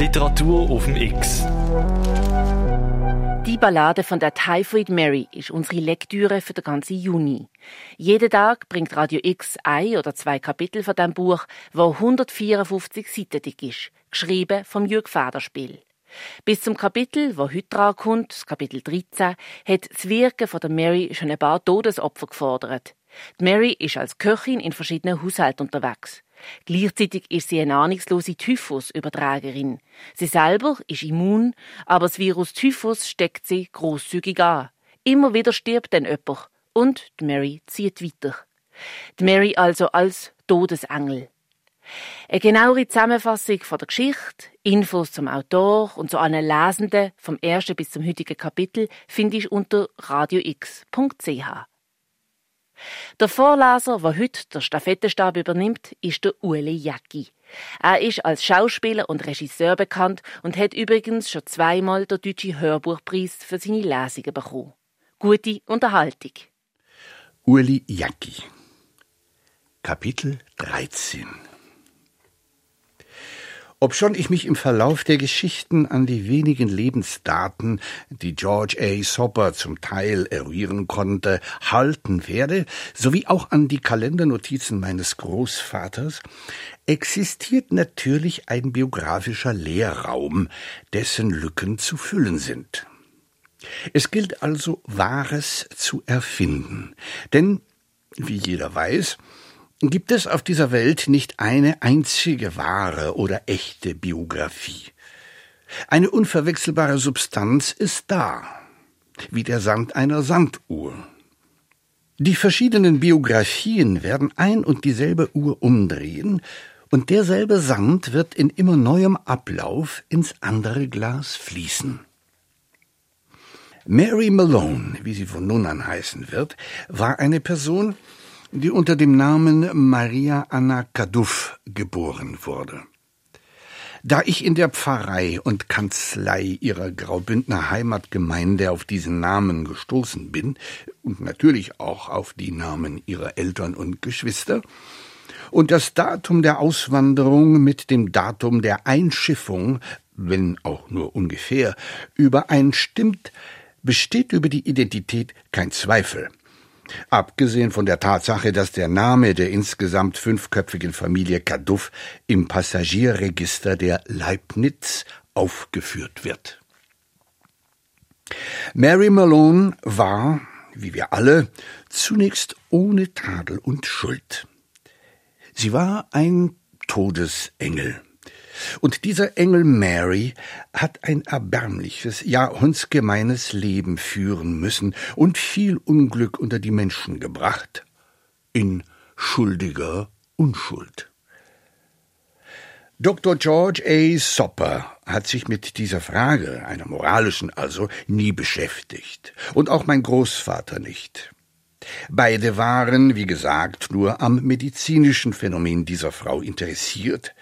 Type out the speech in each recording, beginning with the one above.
Literatur auf dem X. Die Ballade von der Typhoid Mary ist unsere Lektüre für den ganzen Juni. Jeden Tag bringt Radio X ein oder zwei Kapitel von dem Buch, wo 154 Seiten dick ist, geschrieben vom Jürg Federspiel. Bis zum Kapitel, wo heute dran kommt, das Kapitel 13, hat das Wirken von der Mary schon ein paar Todesopfer gefordert. Die Mary ist als Köchin in verschiedenen Haushalten unterwegs. Gleichzeitig ist sie eine ahnungslose Typhus-Übertragerin. Sie selber ist immun, aber das Virus Typhus steckt sie großzügig an. Immer wieder stirbt dann jemand. Und die Mary zieht weiter. Die Mary also als Todesengel. Eine genauere Zusammenfassung von der Geschichte, Infos zum Autor und zu allen Lesenden vom ersten bis zum heutigen Kapitel findest du unter radiox.ch. Der Vorleser, der heute der Stafettenstab übernimmt, ist der Ueli Jacki. Er ist als Schauspieler und Regisseur bekannt und hat übrigens schon zweimal den Deutschen Hörbuchpreis für seine Lesungen bekommen. Gute Unterhaltung. Ueli Jacki Kapitel 13 Obschon ich mich im Verlauf der Geschichten an die wenigen Lebensdaten, die George A. Sopper zum Teil eruieren konnte, halten werde, sowie auch an die Kalendernotizen meines Großvaters, existiert natürlich ein biografischer Leerraum, dessen Lücken zu füllen sind. Es gilt also Wahres zu erfinden, denn, wie jeder weiß, gibt es auf dieser Welt nicht eine einzige wahre oder echte Biografie. Eine unverwechselbare Substanz ist da, wie der Sand einer Sanduhr. Die verschiedenen Biografien werden ein und dieselbe Uhr umdrehen, und derselbe Sand wird in immer neuem Ablauf ins andere Glas fließen. Mary Malone, wie sie von nun an heißen wird, war eine Person, die unter dem Namen Maria Anna Kaduff geboren wurde. Da ich in der Pfarrei und Kanzlei ihrer Graubündner Heimatgemeinde auf diesen Namen gestoßen bin und natürlich auch auf die Namen ihrer Eltern und Geschwister, und das Datum der Auswanderung mit dem Datum der Einschiffung, wenn auch nur ungefähr, übereinstimmt, besteht über die Identität kein Zweifel. Abgesehen von der Tatsache, dass der Name der insgesamt fünfköpfigen Familie Kaduff im Passagierregister der Leibniz aufgeführt wird. Mary Malone war, wie wir alle, zunächst ohne Tadel und Schuld. Sie war ein Todesengel. Und dieser Engel Mary hat ein erbärmliches, ja hundsgemeines Leben führen müssen und viel Unglück unter die Menschen gebracht. In schuldiger Unschuld. Dr. George A. Sopper hat sich mit dieser Frage, einer moralischen also, nie beschäftigt. Und auch mein Großvater nicht. Beide waren, wie gesagt, nur am medizinischen Phänomen dieser Frau interessiert,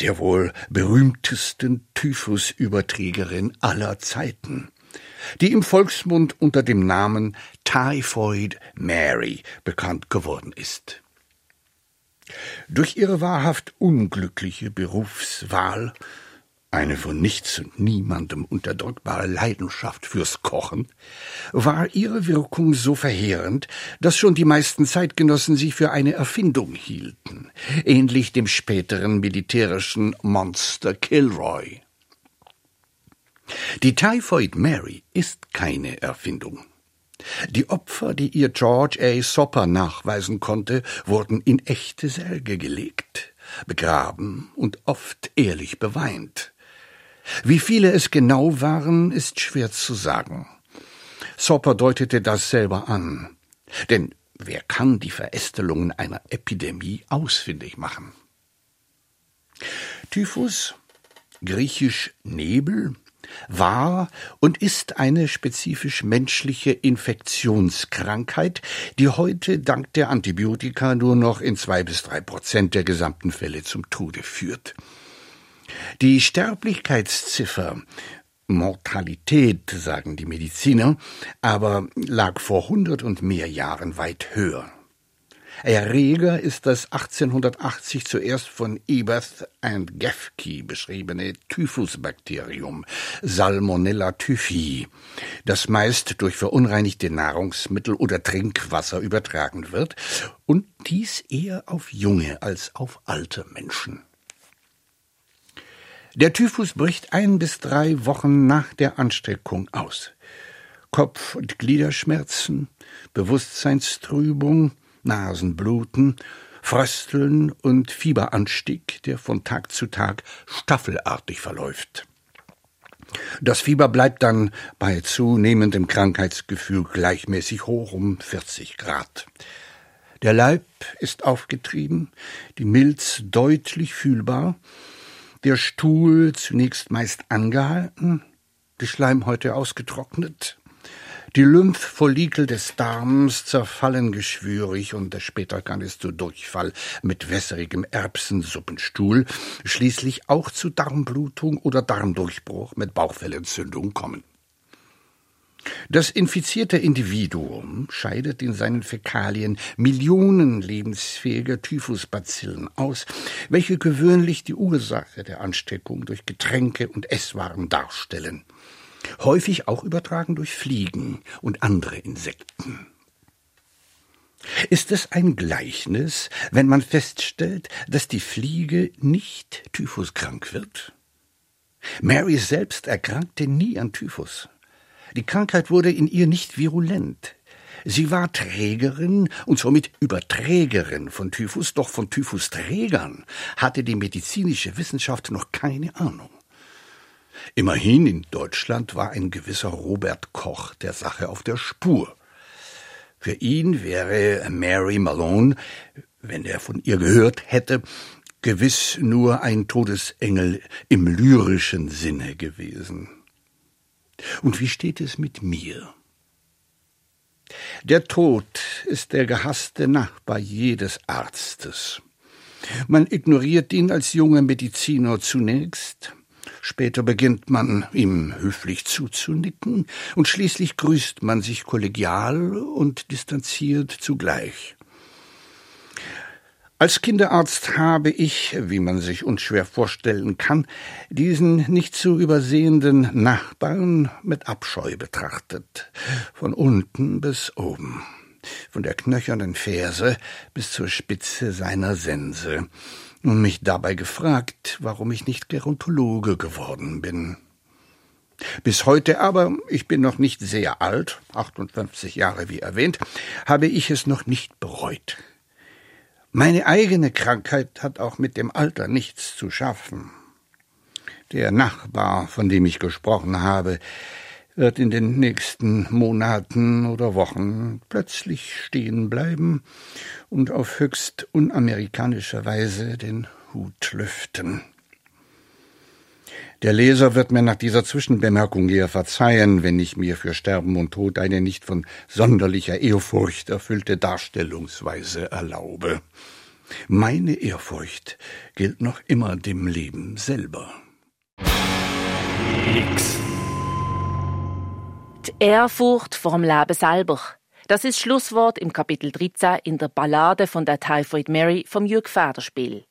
der wohl berühmtesten Typhusüberträgerin aller Zeiten, die im Volksmund unter dem Namen Typhoid Mary bekannt geworden ist. Durch ihre wahrhaft unglückliche Berufswahl eine von nichts und niemandem unterdrückbare Leidenschaft fürs Kochen, war ihre Wirkung so verheerend, dass schon die meisten Zeitgenossen sie für eine Erfindung hielten, ähnlich dem späteren militärischen Monster Kilroy. Die Typhoid Mary ist keine Erfindung. Die Opfer, die ihr George A. Sopper nachweisen konnte, wurden in echte Särge gelegt, begraben und oft ehrlich beweint. Wie viele es genau waren, ist schwer zu sagen. Sopper deutete das selber an. Denn wer kann die Verästelungen einer Epidemie ausfindig machen? Typhus, griechisch Nebel, war und ist eine spezifisch menschliche Infektionskrankheit, die heute dank der Antibiotika nur noch in zwei bis drei Prozent der gesamten Fälle zum Tode führt. Die Sterblichkeitsziffer Mortalität, sagen die Mediziner, aber lag vor hundert und mehr Jahren weit höher. Erreger ist das 1880 zuerst von Ebert and Gefke beschriebene Typhusbakterium Salmonella typhi, das meist durch verunreinigte Nahrungsmittel oder Trinkwasser übertragen wird und dies eher auf junge als auf alte Menschen. Der Typhus bricht ein bis drei Wochen nach der Ansteckung aus. Kopf- und Gliederschmerzen, Bewusstseinstrübung, Nasenbluten, Frösteln und Fieberanstieg, der von Tag zu Tag staffelartig verläuft. Das Fieber bleibt dann bei zunehmendem Krankheitsgefühl gleichmäßig hoch um 40 Grad. Der Leib ist aufgetrieben, die Milz deutlich fühlbar, der Stuhl zunächst meist angehalten, die Schleimhäute ausgetrocknet, die Lymphfollikel des Darms zerfallen geschwürig und später kann es zu Durchfall mit wässerigem Erbsensuppenstuhl, schließlich auch zu Darmblutung oder Darmdurchbruch mit Bauchfellentzündung kommen. Das infizierte Individuum scheidet in seinen Fäkalien Millionen lebensfähiger Typhusbazillen aus, welche gewöhnlich die Ursache der Ansteckung durch Getränke und Esswaren darstellen häufig auch übertragen durch Fliegen und andere Insekten. Ist es ein Gleichnis, wenn man feststellt, dass die Fliege nicht typhuskrank wird? Mary selbst erkrankte nie an Typhus. Die Krankheit wurde in ihr nicht virulent. Sie war Trägerin und somit Überträgerin von Typhus, doch von Typhusträgern hatte die medizinische Wissenschaft noch keine Ahnung. Immerhin in Deutschland war ein gewisser Robert Koch der Sache auf der Spur. Für ihn wäre Mary Malone, wenn er von ihr gehört hätte, gewiss nur ein Todesengel im lyrischen Sinne gewesen. Und wie steht es mit mir? Der Tod ist der gehasste Nachbar jedes Arztes. Man ignoriert ihn als junger Mediziner zunächst, Später beginnt man, ihm höflich zuzunicken, und schließlich grüßt man sich kollegial und distanziert zugleich. Als Kinderarzt habe ich, wie man sich unschwer vorstellen kann, diesen nicht zu übersehenden Nachbarn mit Abscheu betrachtet, von unten bis oben, von der knöchernen Ferse bis zur Spitze seiner Sense, und mich dabei gefragt, warum ich nicht Gerontologe geworden bin. Bis heute aber, ich bin noch nicht sehr alt, 58 Jahre wie erwähnt, habe ich es noch nicht bereut. Meine eigene Krankheit hat auch mit dem Alter nichts zu schaffen. Der Nachbar, von dem ich gesprochen habe, wird in den nächsten Monaten oder Wochen plötzlich stehen bleiben und auf höchst unamerikanische Weise den Hut lüften. Der Leser wird mir nach dieser Zwischenbemerkung eher verzeihen, wenn ich mir für Sterben und Tod eine nicht von sonderlicher Ehrfurcht erfüllte Darstellungsweise erlaube. Meine Ehrfurcht gilt noch immer dem Leben selber. X. Die Ehrfurcht vor dem Leben selber. Das ist Schlusswort im Kapitel 13 in der Ballade von der Typhoid Mary vom Jürg Federspiel.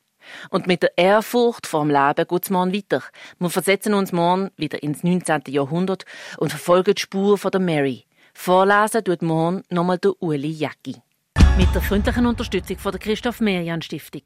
Und mit der Ehrfurcht vor dem Leben geht's morgen weiter. Wir versetzen uns morgen wieder ins 19. Jahrhundert und verfolgen die Spur von der Mary. Vorlesen tut morgen nochmal der Uli Jacki. Mit der freundlichen Unterstützung von der Christoph Merian Stiftung.